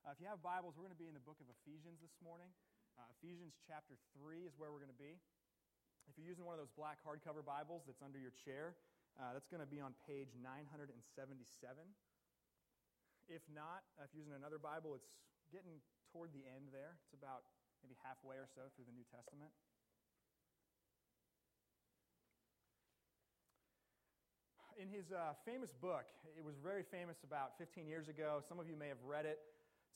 Uh, if you have Bibles, we're going to be in the book of Ephesians this morning. Uh, Ephesians chapter 3 is where we're going to be. If you're using one of those black hardcover Bibles that's under your chair, uh, that's going to be on page 977. If not, uh, if you're using another Bible, it's getting toward the end there. It's about maybe halfway or so through the New Testament. In his uh, famous book, it was very famous about 15 years ago. Some of you may have read it.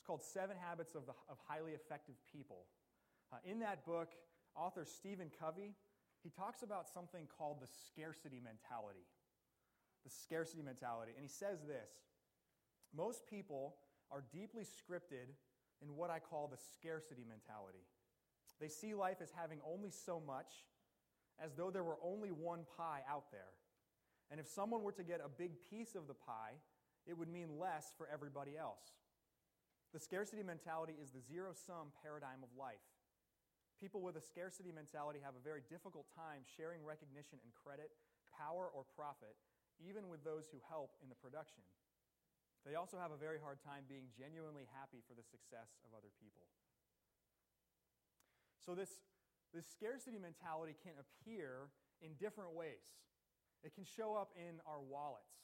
Called Seven Habits of, the, of Highly Effective People. Uh, in that book, author Stephen Covey, he talks about something called the scarcity mentality. The scarcity mentality. And he says this Most people are deeply scripted in what I call the scarcity mentality. They see life as having only so much, as though there were only one pie out there. And if someone were to get a big piece of the pie, it would mean less for everybody else. The scarcity mentality is the zero sum paradigm of life. People with a scarcity mentality have a very difficult time sharing recognition and credit, power, or profit, even with those who help in the production. They also have a very hard time being genuinely happy for the success of other people. So, this, this scarcity mentality can appear in different ways. It can show up in our wallets.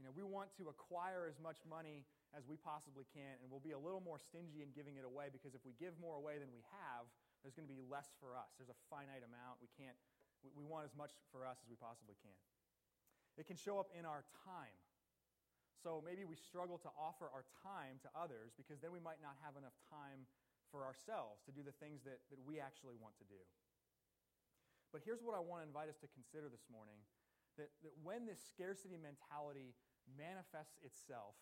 You know, we want to acquire as much money as we possibly can, and we'll be a little more stingy in giving it away because if we give more away than we have, there's going to be less for us. There's a finite amount. We can't, we, want as much for us as we possibly can. It can show up in our time. So maybe we struggle to offer our time to others because then we might not have enough time for ourselves to do the things that, that we actually want to do. But here's what I want to invite us to consider this morning that, that when this scarcity mentality manifests itself,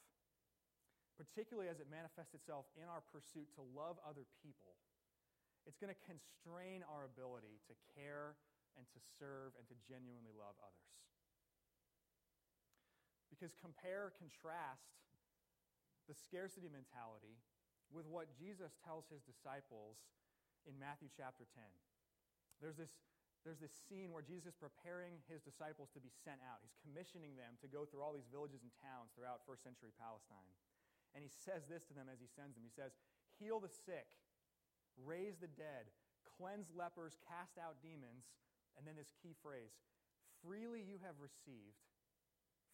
particularly as it manifests itself in our pursuit to love other people, it's going to constrain our ability to care and to serve and to genuinely love others. Because compare, contrast the scarcity mentality with what Jesus tells his disciples in Matthew chapter 10. There's this, there's this scene where Jesus is preparing his disciples to be sent out. He's commissioning them to go through all these villages and towns throughout first century Palestine. And he says this to them as he sends them He says, Heal the sick, raise the dead, cleanse lepers, cast out demons. And then this key phrase freely you have received,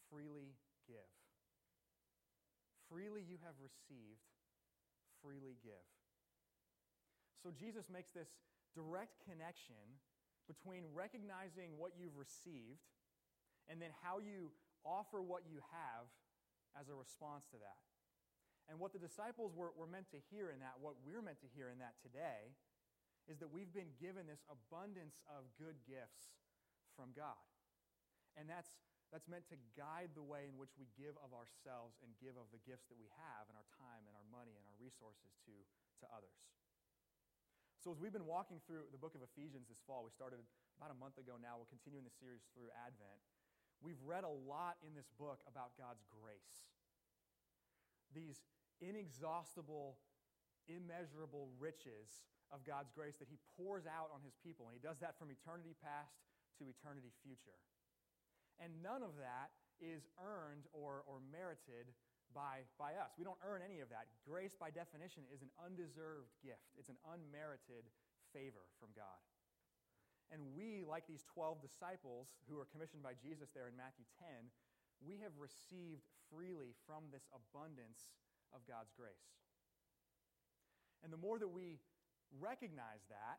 freely give. Freely you have received, freely give. So Jesus makes this direct connection between recognizing what you've received and then how you offer what you have as a response to that. And what the disciples were, were meant to hear in that, what we're meant to hear in that today, is that we've been given this abundance of good gifts from God. And that's, that's meant to guide the way in which we give of ourselves and give of the gifts that we have and our time and our money and our resources to, to others. So, as we've been walking through the book of Ephesians this fall, we started about a month ago now, we're continuing the series through Advent. We've read a lot in this book about God's grace. These inexhaustible, immeasurable riches of God's grace that He pours out on His people. And He does that from eternity past to eternity future. And none of that is earned or, or merited by, by us. We don't earn any of that. Grace, by definition, is an undeserved gift, it's an unmerited favor from God. And we, like these 12 disciples who are commissioned by Jesus there in Matthew 10, we have received freely from this abundance of God's grace. And the more that we recognize that,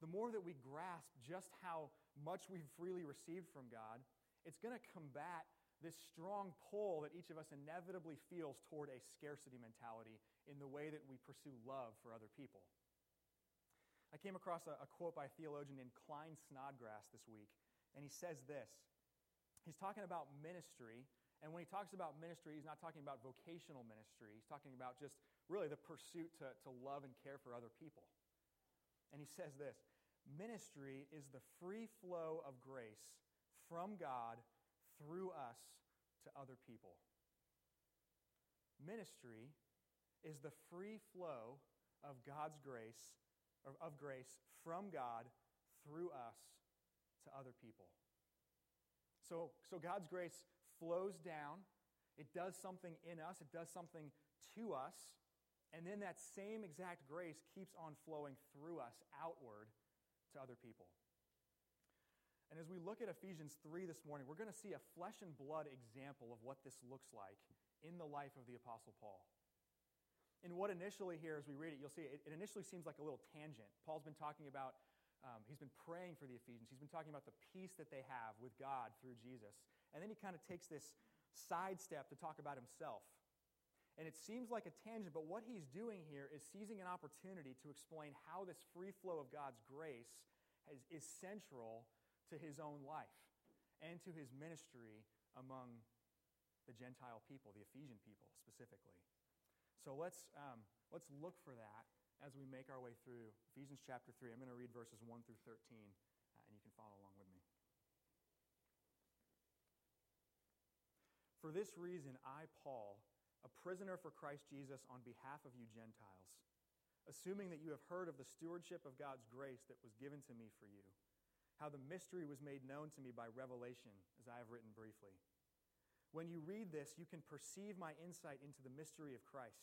the more that we grasp just how much we've freely received from God, it's going to combat this strong pull that each of us inevitably feels toward a scarcity mentality in the way that we pursue love for other people. I came across a, a quote by a theologian named Klyne Snodgrass this week, and he says this. He's talking about ministry and when he talks about ministry, he's not talking about vocational ministry. He's talking about just really the pursuit to, to love and care for other people. And he says this Ministry is the free flow of grace from God through us to other people. Ministry is the free flow of God's grace, of grace from God through us to other people. So, so God's grace flows down, it does something in us, it does something to us, And then that same exact grace keeps on flowing through us outward to other people. And as we look at Ephesians 3 this morning, we're going to see a flesh and blood example of what this looks like in the life of the Apostle Paul. And what initially here, as we read it, you'll see it, it initially seems like a little tangent. Paul's been talking about, um, he's been praying for the Ephesians. He's been talking about the peace that they have with God through Jesus. And then he kind of takes this sidestep to talk about himself. And it seems like a tangent, but what he's doing here is seizing an opportunity to explain how this free flow of God's grace has, is central to his own life and to his ministry among the Gentile people, the Ephesian people specifically. So let's, um, let's look for that as we make our way through Ephesians chapter 3. I'm going to read verses 1 through 13, uh, and you can follow along with me. For this reason, I, Paul, a prisoner for Christ Jesus on behalf of you Gentiles, assuming that you have heard of the stewardship of God's grace that was given to me for you, how the mystery was made known to me by revelation, as I have written briefly. When you read this, you can perceive my insight into the mystery of Christ,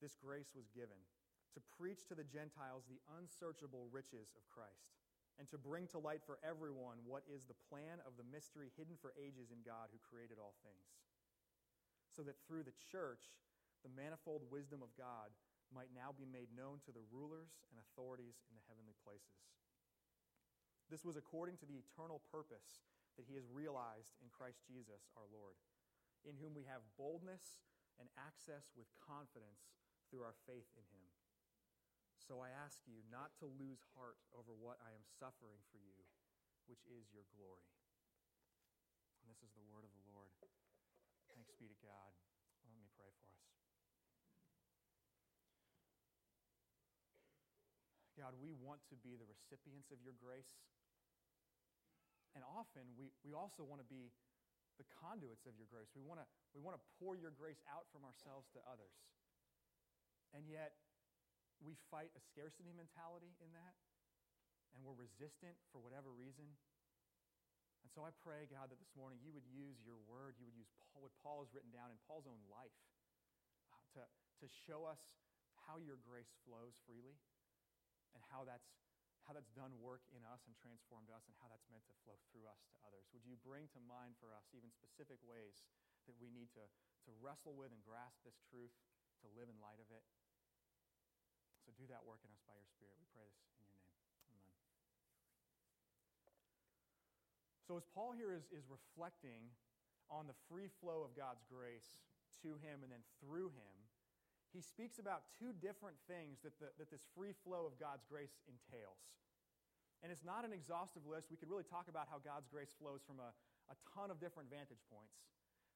this grace was given to preach to the Gentiles the unsearchable riches of Christ, and to bring to light for everyone what is the plan of the mystery hidden for ages in God who created all things so that through the church, the manifold wisdom of God might now be made known to the rulers and authorities in the heavenly places. This was according to the eternal purpose that he has realized in Christ Jesus our Lord, in whom we have boldness and access with confidence through our faith in him. So I ask you not to lose heart over what I am suffering for you, which is your glory. And this is the word of the Lord. Thanks be to God. Let me pray for us. God, we want to be the recipients of your grace. And often we, we also want to be the conduits of your grace. We want to we want to pour your grace out from ourselves to others. And yet, we fight a scarcity mentality in that, and we're resistant for whatever reason. And so I pray, God, that this morning you would use your word, you would use Paul, what Paul has written down in Paul's own life uh, to, to show us how your grace flows freely and how that's, how that's done work in us and transformed us and how that's meant to flow through us to others. Would you bring to mind for us even specific ways that we need to, to wrestle with and grasp this truth, to live in light of it? So do that work in us by your Spirit. We pray this in your name. Amen. So, as Paul here is, is reflecting on the free flow of God's grace to him and then through him, he speaks about two different things that, the, that this free flow of God's grace entails. And it's not an exhaustive list. We could really talk about how God's grace flows from a, a ton of different vantage points.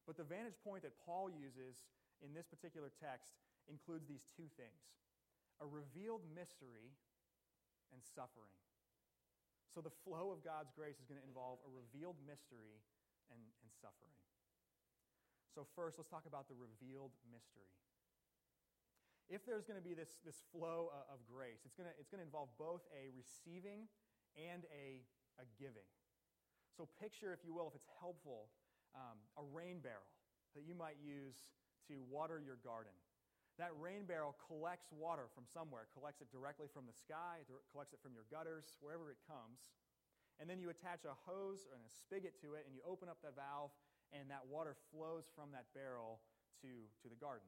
But the vantage point that Paul uses in this particular text includes these two things a revealed mystery and suffering. So the flow of God's grace is going to involve a revealed mystery and, and suffering. So, first, let's talk about the revealed mystery. If there's going to be this, this flow of grace, it's going, to, it's going to involve both a receiving and a, a giving. So, picture, if you will, if it's helpful, um, a rain barrel that you might use to water your garden. That rain barrel collects water from somewhere, collects it directly from the sky, collects it from your gutters, wherever it comes. And then you attach a hose and a spigot to it, and you open up the valve, and that water flows from that barrel to, to the garden.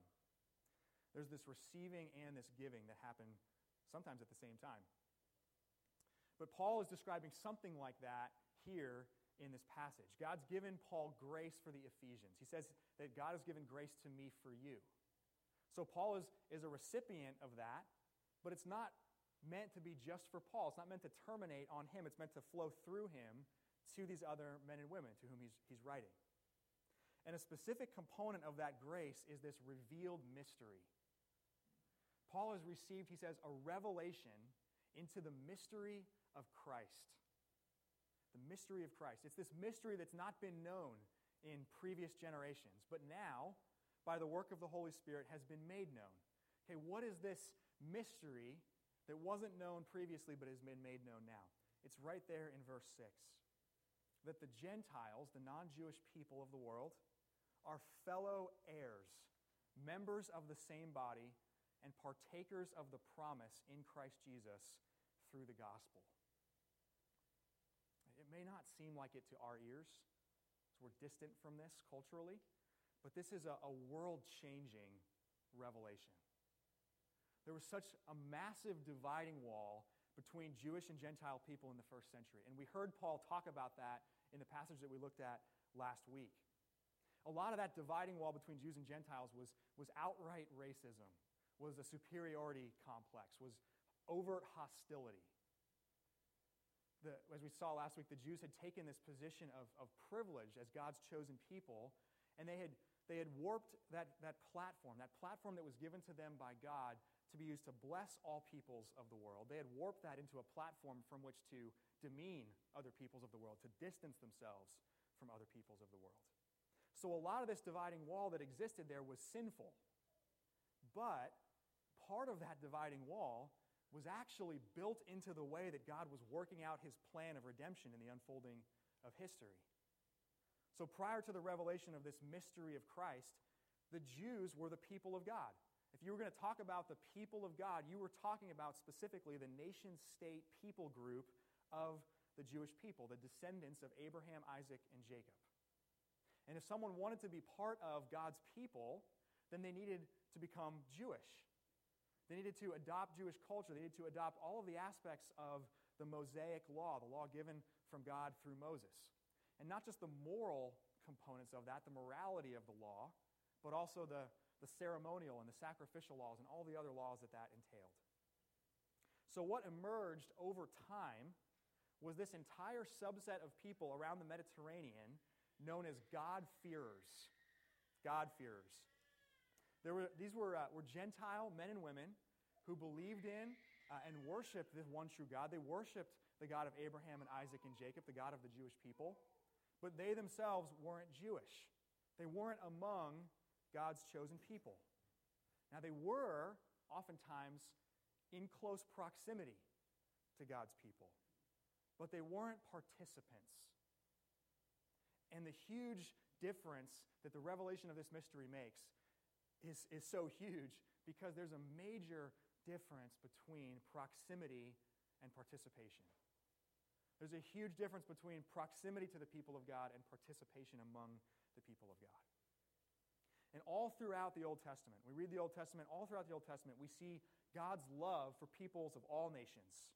There's this receiving and this giving that happen sometimes at the same time. But Paul is describing something like that here in this passage. God's given Paul grace for the Ephesians. He says that God has given grace to me for you. So Paul is, is a recipient of that, but it's not meant to be just for Paul. It's not meant to terminate on him, it's meant to flow through him to these other men and women to whom he's, he's writing. And a specific component of that grace is this revealed mystery. Paul has received, he says, a revelation into the mystery of Christ. The mystery of Christ. It's this mystery that's not been known in previous generations, but now, by the work of the Holy Spirit, has been made known. Okay, what is this mystery that wasn't known previously but has been made known now? It's right there in verse 6 that the Gentiles, the non Jewish people of the world, are fellow heirs, members of the same body, and partakers of the promise in Christ Jesus through the gospel. It may not seem like it to our ears, as we're distant from this culturally, but this is a, a world changing revelation. There was such a massive dividing wall between Jewish and Gentile people in the first century. And we heard Paul talk about that in the passage that we looked at last week. A lot of that dividing wall between Jews and Gentiles was, was outright racism, was a superiority complex, was overt hostility. The, as we saw last week, the Jews had taken this position of, of privilege as God's chosen people, and they had, they had warped that, that platform, that platform that was given to them by God to be used to bless all peoples of the world. They had warped that into a platform from which to demean other peoples of the world, to distance themselves from other peoples of the world. So a lot of this dividing wall that existed there was sinful. But part of that dividing wall was actually built into the way that God was working out his plan of redemption in the unfolding of history. So prior to the revelation of this mystery of Christ, the Jews were the people of God. If you were going to talk about the people of God, you were talking about specifically the nation state people group of the Jewish people, the descendants of Abraham, Isaac, and Jacob. And if someone wanted to be part of God's people, then they needed to become Jewish. They needed to adopt Jewish culture. They needed to adopt all of the aspects of the Mosaic law, the law given from God through Moses. And not just the moral components of that, the morality of the law, but also the, the ceremonial and the sacrificial laws and all the other laws that that entailed. So, what emerged over time was this entire subset of people around the Mediterranean known as God-fearers. God-fearers. There were, these were, uh, were Gentile men and women who believed in uh, and worshiped the one true God. They worshiped the God of Abraham and Isaac and Jacob, the God of the Jewish people, but they themselves weren't Jewish. They weren't among God's chosen people. Now, they were oftentimes in close proximity to God's people, but they weren't participants. And the huge difference that the revelation of this mystery makes is, is so huge because there's a major difference between proximity and participation. There's a huge difference between proximity to the people of God and participation among the people of God. And all throughout the Old Testament, we read the Old Testament, all throughout the Old Testament, we see God's love for peoples of all nations,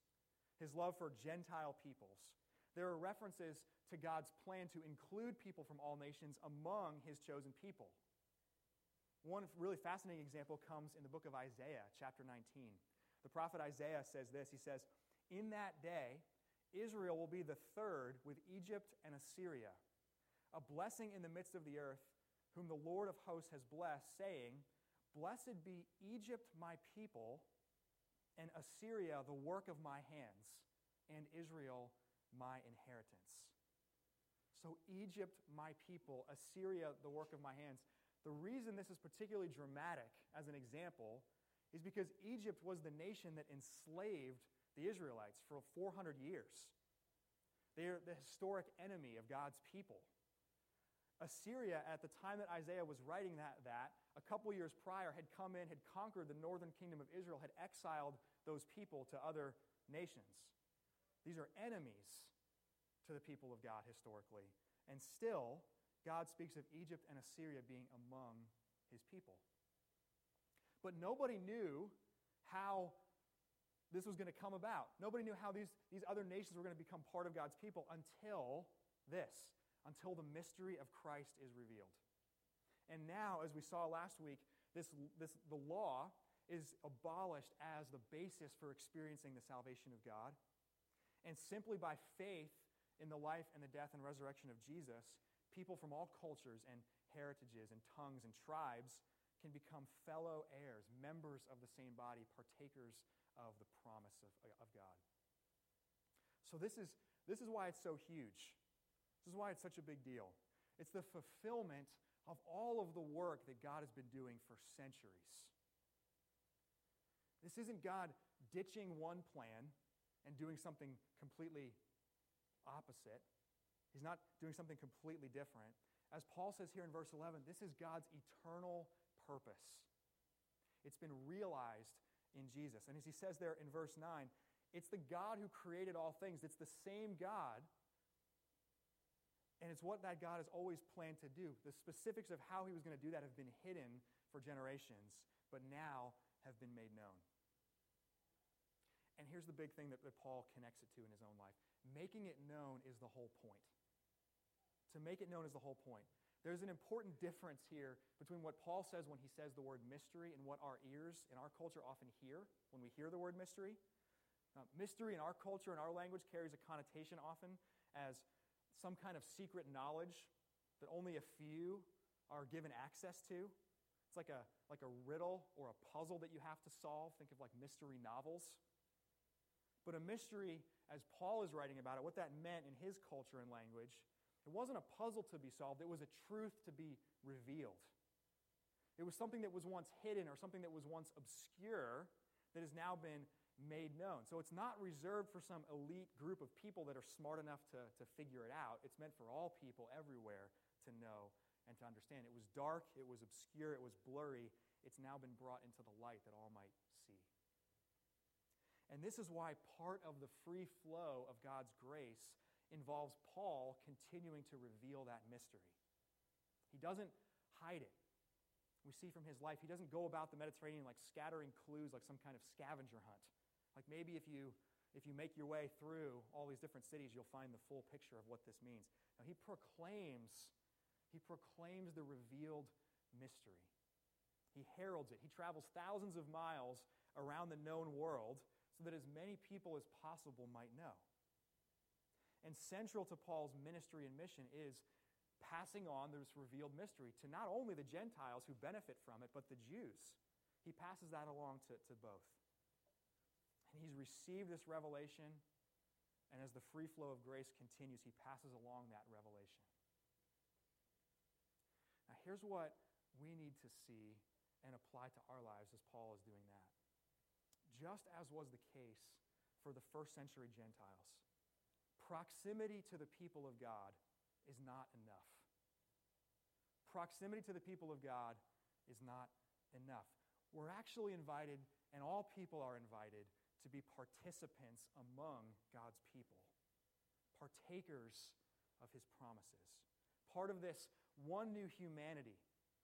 his love for Gentile peoples. There are references to God's plan to include people from all nations among his chosen people. One really fascinating example comes in the book of Isaiah, chapter 19. The prophet Isaiah says this He says, In that day, Israel will be the third with Egypt and Assyria, a blessing in the midst of the earth whom the Lord of hosts has blessed, saying, Blessed be Egypt, my people, and Assyria, the work of my hands, and Israel, my inheritance. So, Egypt, my people, Assyria, the work of my hands. The reason this is particularly dramatic as an example is because Egypt was the nation that enslaved the Israelites for 400 years. They are the historic enemy of God's people. Assyria, at the time that Isaiah was writing that, that, a couple years prior, had come in, had conquered the northern kingdom of Israel, had exiled those people to other nations. These are enemies to the people of God historically. And still, God speaks of Egypt and Assyria being among his people. But nobody knew how this was going to come about. Nobody knew how these, these other nations were going to become part of God's people until this until the mystery of Christ is revealed. And now, as we saw last week, this, this, the law is abolished as the basis for experiencing the salvation of God. And simply by faith in the life and the death and resurrection of Jesus, people from all cultures and heritages and tongues and tribes can become fellow heirs, members of the same body, partakers of the promise of, of God. So, this is, this is why it's so huge. This is why it's such a big deal. It's the fulfillment of all of the work that God has been doing for centuries. This isn't God ditching one plan and doing something completely opposite. He's not doing something completely different. As Paul says here in verse 11, this is God's eternal purpose. It's been realized in Jesus. And as he says there in verse 9, it's the God who created all things. It's the same God. And it's what that God has always planned to do. The specifics of how he was going to do that have been hidden for generations, but now have been made known. And here's the big thing that, that Paul connects it to in his own life making it known is the whole point. To make it known is the whole point. There's an important difference here between what Paul says when he says the word mystery and what our ears in our culture often hear when we hear the word mystery. Mystery in our culture and our language carries a connotation often as some kind of secret knowledge that only a few are given access to. It's like a, like a riddle or a puzzle that you have to solve. Think of like mystery novels. But a mystery, as Paul is writing about it, what that meant in his culture and language, it wasn't a puzzle to be solved, it was a truth to be revealed. It was something that was once hidden or something that was once obscure that has now been made known. So it's not reserved for some elite group of people that are smart enough to, to figure it out. It's meant for all people everywhere to know and to understand. It was dark, it was obscure, it was blurry. It's now been brought into the light that all might see. And this is why part of the free flow of God's grace involves Paul continuing to reveal that mystery. He doesn't hide it. We see from his life, he doesn't go about the Mediterranean like scattering clues like some kind of scavenger hunt. Like maybe if you if you make your way through all these different cities, you'll find the full picture of what this means. Now he proclaims he proclaims the revealed mystery. He heralds it. He travels thousands of miles around the known world so that as many people as possible might know. And central to Paul's ministry and mission is passing on this revealed mystery to not only the Gentiles who benefit from it, but the Jews. He passes that along to, to both. And he's received this revelation, and as the free flow of grace continues, he passes along that revelation. Now, here's what we need to see and apply to our lives as Paul is doing that. Just as was the case for the first century Gentiles, proximity to the people of God is not enough. Proximity to the people of God is not enough. We're actually invited, and all people are invited, to be participants among God's people, partakers of his promises, part of this one new humanity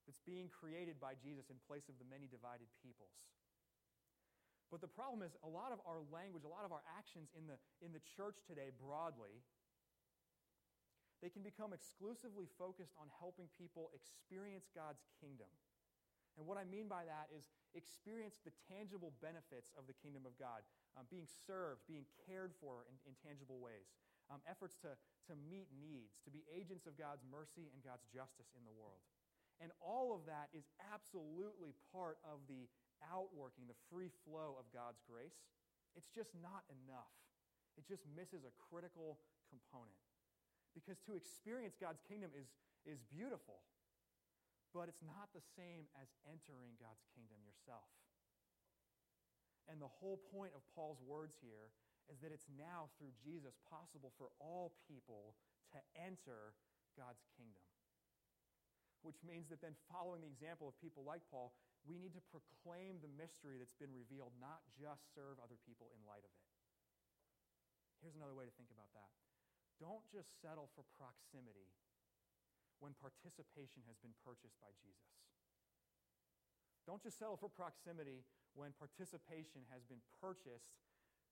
that's being created by Jesus in place of the many divided peoples. But the problem is, a lot of our language, a lot of our actions in the, in the church today broadly, they can become exclusively focused on helping people experience God's kingdom. And what I mean by that is experience the tangible benefits of the kingdom of God, um, being served, being cared for in, in tangible ways, um, efforts to, to meet needs, to be agents of God's mercy and God's justice in the world. And all of that is absolutely part of the outworking, the free flow of God's grace. It's just not enough. It just misses a critical component. Because to experience God's kingdom is, is beautiful but it's not the same as entering God's kingdom yourself. And the whole point of Paul's words here is that it's now through Jesus possible for all people to enter God's kingdom. Which means that then, following the example of people like Paul, we need to proclaim the mystery that's been revealed, not just serve other people in light of it. Here's another way to think about that. Don't just settle for proximity when participation has been purchased by Jesus. Don't just settle for proximity when participation has been purchased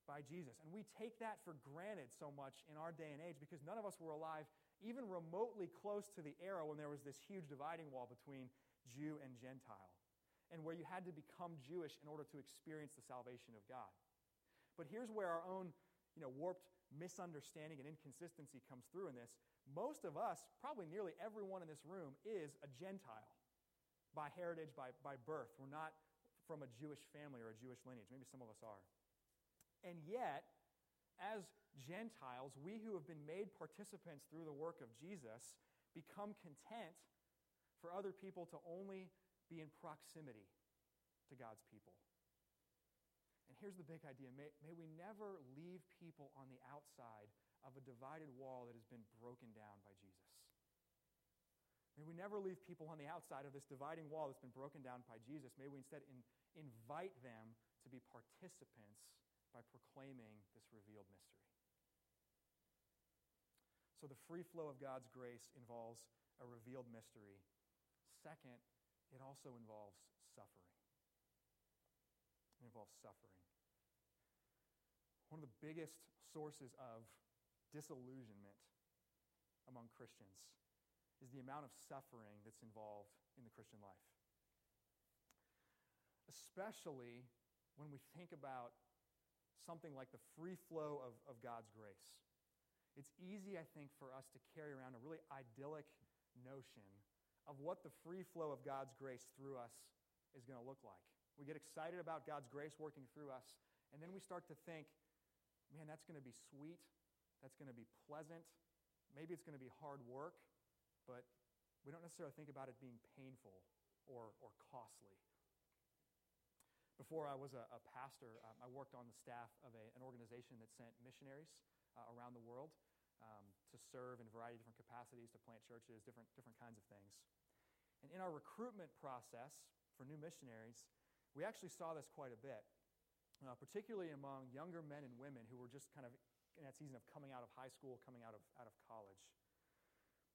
by Jesus. And we take that for granted so much in our day and age because none of us were alive even remotely close to the era when there was this huge dividing wall between Jew and Gentile and where you had to become Jewish in order to experience the salvation of God. But here's where our own you know, warped misunderstanding and inconsistency comes through in this. Most of us, probably nearly everyone in this room, is a Gentile. by heritage, by, by birth. We're not from a Jewish family or a Jewish lineage. Maybe some of us are. And yet, as Gentiles, we who have been made participants through the work of Jesus become content for other people to only be in proximity to God's people. And here's the big idea may, may we never leave people on the outside of a divided wall that has been broken down by Jesus. May we never leave people on the outside of this dividing wall that's been broken down by Jesus. May we instead in, invite them to be participants by proclaiming this revealed mystery. So, the free flow of God's grace involves a revealed mystery. Second, it also involves suffering. It involves suffering. One of the biggest sources of disillusionment among Christians is the amount of suffering that's involved in the Christian life. Especially when we think about something like the free flow of, of God's grace. It's easy, I think, for us to carry around a really idyllic notion of what the free flow of God's grace through us is going to look like. We get excited about God's grace working through us, and then we start to think, man, that's going to be sweet. That's going to be pleasant. Maybe it's going to be hard work but we don't necessarily think about it being painful or, or costly. Before I was a, a pastor, um, I worked on the staff of a, an organization that sent missionaries uh, around the world um, to serve in a variety of different capacities, to plant churches, different, different kinds of things. And in our recruitment process for new missionaries, we actually saw this quite a bit, uh, particularly among younger men and women who were just kind of in that season of coming out of high school, coming out of, out of college.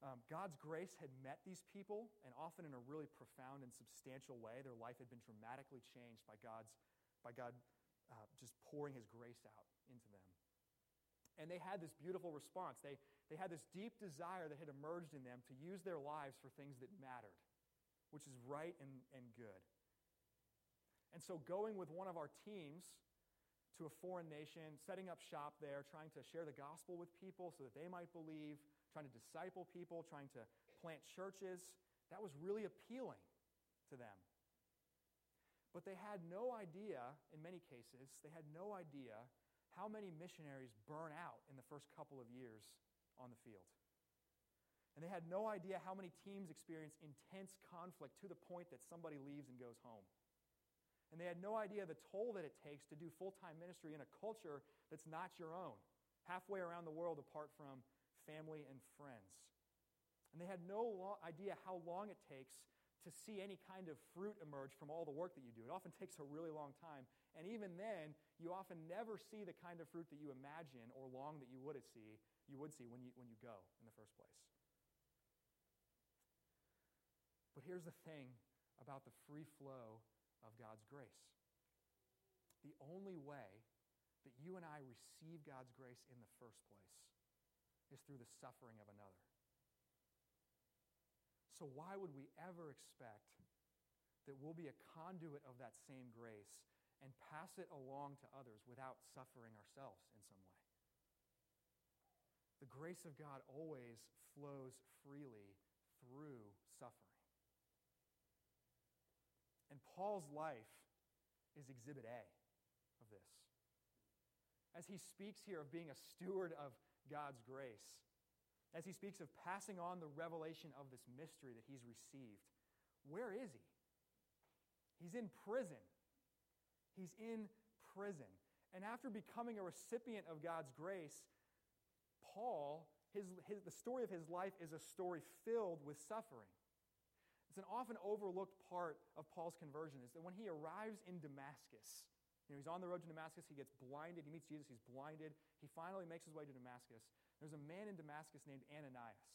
Um, God's grace had met these people, and often in a really profound and substantial way. Their life had been dramatically changed by, God's, by God uh, just pouring His grace out into them. And they had this beautiful response. They, they had this deep desire that had emerged in them to use their lives for things that mattered, which is right and, and good. And so, going with one of our teams to a foreign nation, setting up shop there, trying to share the gospel with people so that they might believe, trying to disciple people, trying to plant churches. That was really appealing to them. But they had no idea, in many cases, they had no idea how many missionaries burn out in the first couple of years on the field. And they had no idea how many teams experience intense conflict to the point that somebody leaves and goes home. And they had no idea the toll that it takes to do full time ministry in a culture that's not your own, halfway around the world apart from family, and friends. And they had no idea how long it takes to see any kind of fruit emerge from all the work that you do. It often takes a really long time. And even then, you often never see the kind of fruit that you imagine or long that you would see, you would see when you, when you go in the first place. But here's the thing about the free flow of God's grace. The only way that you and I receive God's grace in the first place is through the suffering of another. So, why would we ever expect that we'll be a conduit of that same grace and pass it along to others without suffering ourselves in some way? The grace of God always flows freely through suffering. And Paul's life is exhibit A of this. As he speaks here of being a steward of God's grace. As he speaks of passing on the revelation of this mystery that he's received, where is he? He's in prison. He's in prison. And after becoming a recipient of God's grace, Paul, his, his, the story of his life is a story filled with suffering. It's an often overlooked part of Paul's conversion is that when he arrives in Damascus, you know, he's on the road to Damascus. He gets blinded. He meets Jesus. He's blinded. He finally makes his way to Damascus. There's a man in Damascus named Ananias.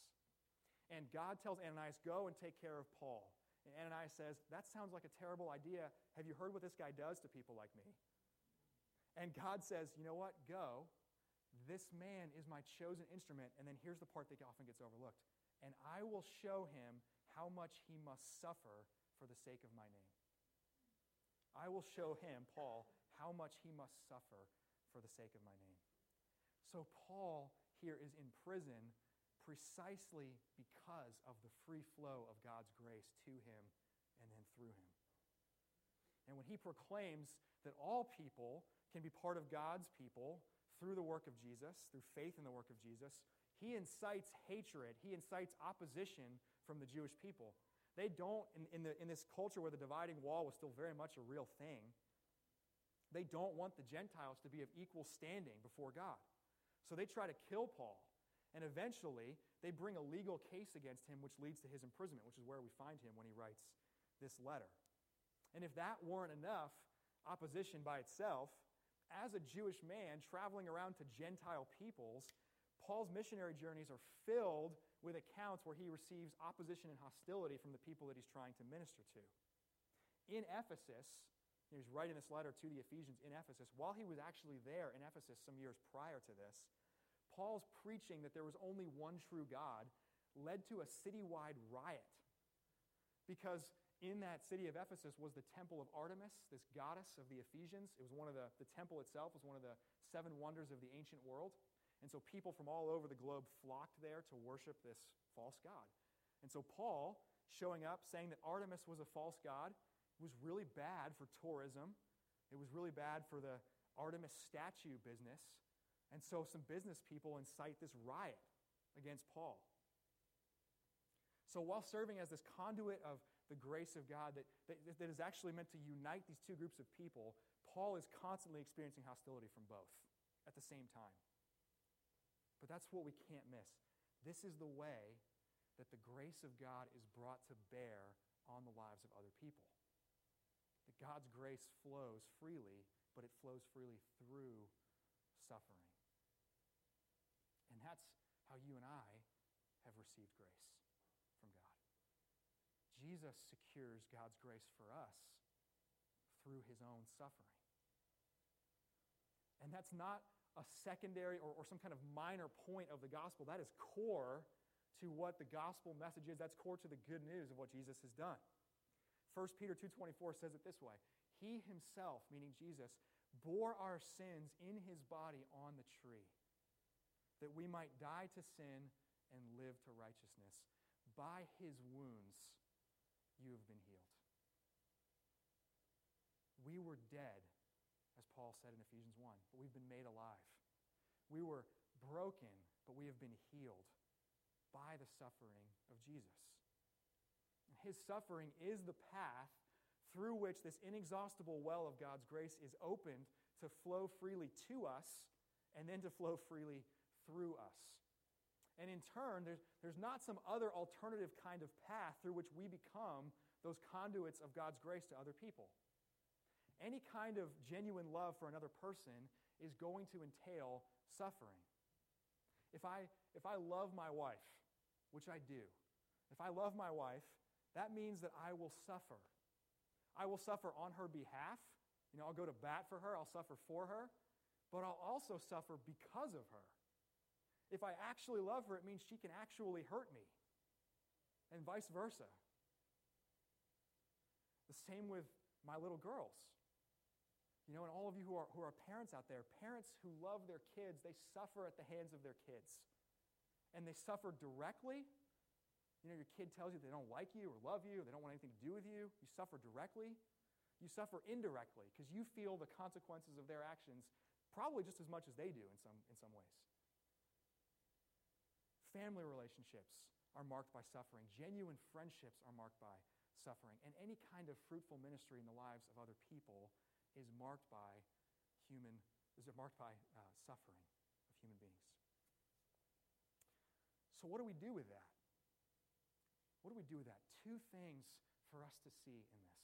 And God tells Ananias, Go and take care of Paul. And Ananias says, That sounds like a terrible idea. Have you heard what this guy does to people like me? And God says, You know what? Go. This man is my chosen instrument. And then here's the part that often gets overlooked. And I will show him how much he must suffer for the sake of my name. I will show him, Paul, how much he must suffer for the sake of my name. So, Paul here is in prison precisely because of the free flow of God's grace to him and then through him. And when he proclaims that all people can be part of God's people through the work of Jesus, through faith in the work of Jesus, he incites hatred, he incites opposition from the Jewish people. They don't, in, in, the, in this culture where the dividing wall was still very much a real thing, they don't want the Gentiles to be of equal standing before God. So they try to kill Paul. And eventually, they bring a legal case against him, which leads to his imprisonment, which is where we find him when he writes this letter. And if that weren't enough opposition by itself, as a Jewish man traveling around to Gentile peoples, Paul's missionary journeys are filled with accounts where he receives opposition and hostility from the people that he's trying to minister to. In Ephesus, he was writing this letter to the Ephesians in Ephesus. While he was actually there in Ephesus some years prior to this, Paul's preaching that there was only one true God led to a citywide riot. Because in that city of Ephesus was the temple of Artemis, this goddess of the Ephesians. It was one of the, the temple itself was one of the seven wonders of the ancient world. And so people from all over the globe flocked there to worship this false god. And so Paul, showing up saying that Artemis was a false god, was really bad for tourism. It was really bad for the Artemis statue business. And so some business people incite this riot against Paul. So while serving as this conduit of the grace of God that, that, that is actually meant to unite these two groups of people, Paul is constantly experiencing hostility from both at the same time. But that's what we can't miss. This is the way that the grace of God is brought to bear on the lives of other people. That God's grace flows freely, but it flows freely through suffering. And that's how you and I have received grace from God. Jesus secures God's grace for us through his own suffering. And that's not a secondary or, or some kind of minor point of the gospel. That is core to what the gospel message is. That's core to the good news of what Jesus has done. 1 Peter 2.24 says it this way. He himself, meaning Jesus, bore our sins in his body on the tree, that we might die to sin and live to righteousness. By his wounds you have been healed. We were dead, as Paul said in Ephesians 1, but we've been made alive. We were broken, but we have been healed by the suffering of Jesus. His suffering is the path through which this inexhaustible well of God's grace is opened to flow freely to us and then to flow freely through us. And in turn, there's, there's not some other alternative kind of path through which we become those conduits of God's grace to other people. Any kind of genuine love for another person is going to entail suffering. If I, if I love my wife, which I do, if I love my wife, that means that I will suffer. I will suffer on her behalf. You know, I'll go to bat for her, I'll suffer for her, but I'll also suffer because of her. If I actually love her, it means she can actually hurt me, and vice versa. The same with my little girls. You know, and all of you who are, who are parents out there, parents who love their kids, they suffer at the hands of their kids. And they suffer directly. You know, your kid tells you they don't like you or love you, or they don't want anything to do with you. You suffer directly. You suffer indirectly because you feel the consequences of their actions probably just as much as they do in some, in some ways. Family relationships are marked by suffering. Genuine friendships are marked by suffering. And any kind of fruitful ministry in the lives of other people is marked by human, is marked by uh, suffering of human beings. So, what do we do with that? What do we do with that? Two things for us to see in this.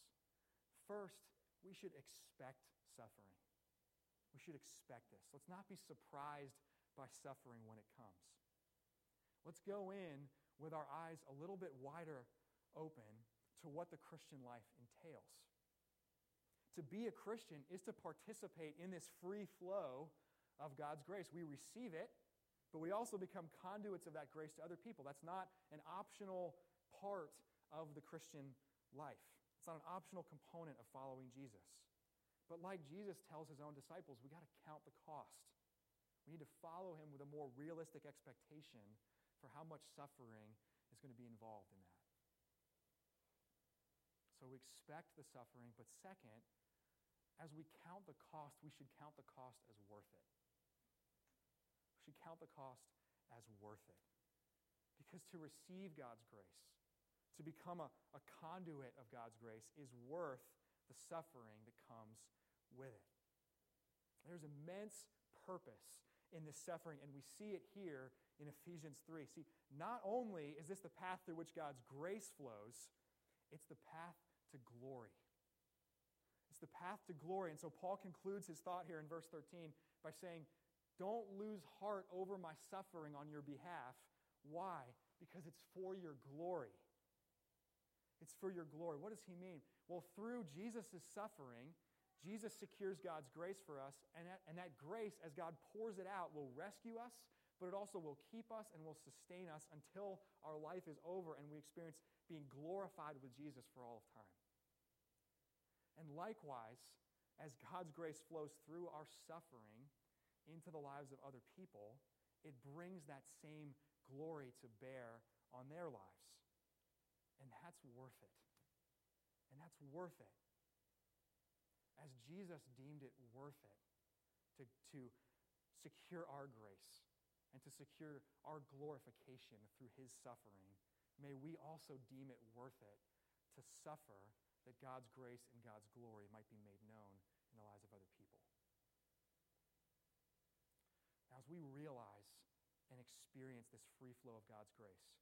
First, we should expect suffering. We should expect this. Let's not be surprised by suffering when it comes. Let's go in with our eyes a little bit wider open to what the Christian life entails. To be a Christian is to participate in this free flow of God's grace. We receive it, but we also become conduits of that grace to other people. That's not an optional part of the Christian life, it's not an optional component of following Jesus. But like Jesus tells his own disciples, we got to count the cost. We need to follow him with a more realistic expectation for how much suffering is going to be involved in that. So So we expect the suffering, but second, as we count the cost, we should count the cost as worth it. We should count the cost as worth it. Because to receive God's grace, to become a, a conduit of God's grace, is worth the suffering that comes with it. There's immense purpose in this suffering, and we see it here in Ephesians 3. See, not only is this the path through which God's grace flows, it's the path to glory. It's the path to glory. And so Paul concludes his thought here in verse 13 by saying, Don't lose heart over my suffering on your behalf. Why? Because it's for your glory. It's for your glory. What does he mean? Well, through Jesus' suffering, Jesus secures God's grace for us, and that, and that grace, as God pours it out, will rescue us, but it also will keep us and will sustain us until our life is over and we experience being glorified with Jesus for all of time. And likewise, as God's grace flows through our suffering into the lives of other people, it brings that same glory to bear on their lives. And that's worth it. And that's worth it as Jesus deemed it worth it to, to secure our grace and to secure our glorification through his suffering, may we also deem it worth it to suffer that God's grace and God's glory might be made known in the lives of other people. Now, as we realize and experience this free flow of God's grace,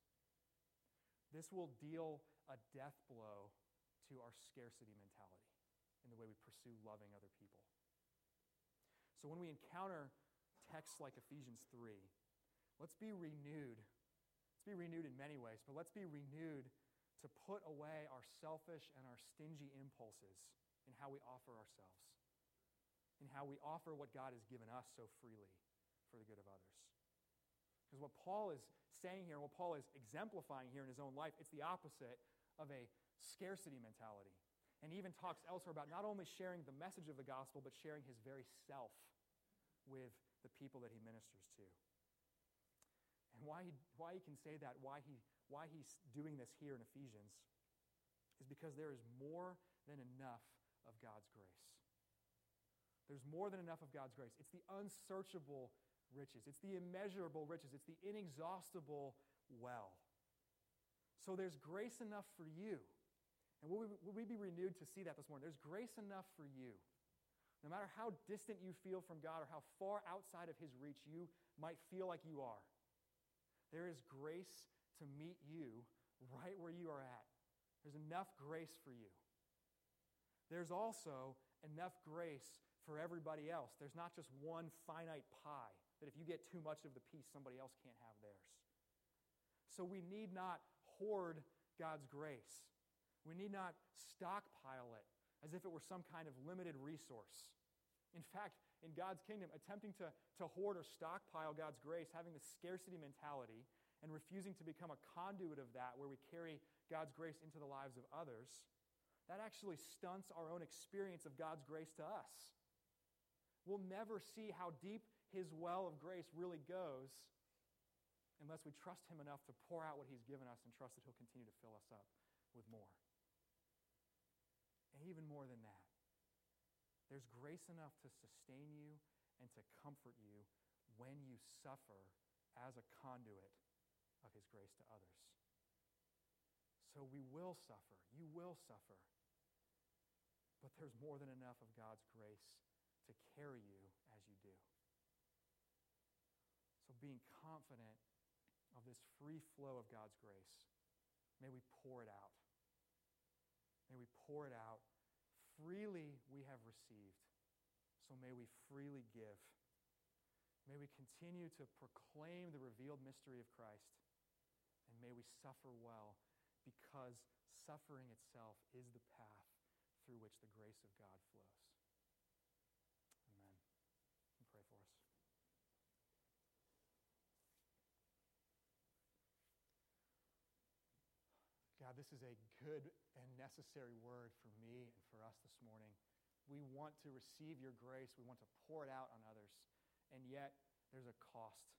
this will deal a death blow to our scarcity mentality in the way we pursue loving other people. So when we encounter texts like Ephesians 3, let's be renewed. Let's be renewed in many ways, but let's be renewed to put away our selfish and our stingy impulses in how we offer ourselves, in how we offer what God has given us so freely for the good of others. Because what Paul is saying here, what Paul is exemplifying here in his own life, it's the opposite of a scarcity mentality and he even talks elsewhere about not only sharing the message of the gospel, but sharing his very self with the people that he ministers to. And why he, why he can say that, why, he, why he's doing this here in Ephesians, is because there is more than enough of God's grace. There's more than enough of God's grace. It's the unsearchable riches, it's the immeasurable riches, it's the inexhaustible well. So there's grace enough for you. And will we, will we be renewed to see that this morning? There's grace enough for you. No matter how distant you feel from God or how far outside of His reach you might feel like you are, there is grace to meet you right where you are at. There's enough grace for you. There's also enough grace for everybody else. There's not just one finite pie that if you get too much of the piece, somebody else can't have theirs. So we need not hoard God's grace. We need not stockpile it as if it were some kind of limited resource. In fact, in God's kingdom, attempting to, to hoard or stockpile God's grace, having the scarcity mentality, and refusing to become a conduit of that where we carry God's grace into the lives of others, that actually stunts our own experience of God's grace to us. We'll never see how deep His well of grace really goes unless we trust Him enough to pour out what He's given us and trust that He'll continue to fill us up with more. And even more than that, there's grace enough to sustain you and to comfort you when you suffer as a conduit of His grace to others. So we will suffer. You will suffer. But there's more than enough of God's grace to carry you as you do. Being confident of this free flow of God's grace, may we pour it out. May we pour it out. Freely we have received, so may we freely give. May we continue to proclaim the revealed mystery of Christ, and may we suffer well because suffering itself is the path through which the grace of God flows. Amen. And pray for us. God, this is a good and necessary word for me and for us this morning. We want to receive your grace, we want to pour it out on others, and yet there's a cost,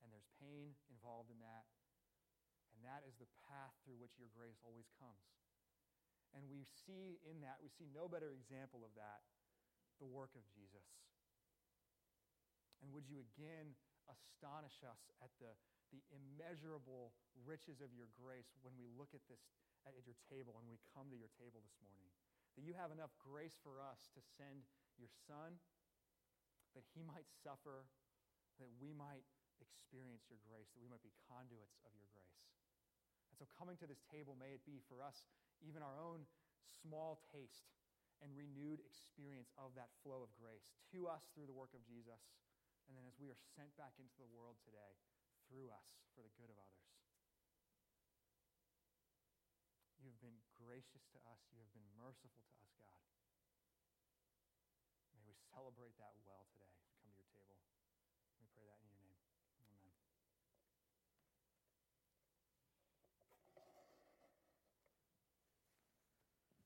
and there's pain involved in that, and that is the path through which your grace always comes. And we see in that, we see no better example of that, the work of Jesus. And would you again astonish us at the, the immeasurable riches of your grace when we look at this at your table and we come to your table this morning? That you have enough grace for us to send your son, that he might suffer, that we might experience your grace, that we might be conduits of your grace. And so, coming to this table, may it be for us even our own small taste and renewed experience of that flow of grace to us through the work of Jesus, and then as we are sent back into the world today, through us for the good of others. You've been gracious to us. You have been merciful to us, God. May we celebrate that well today.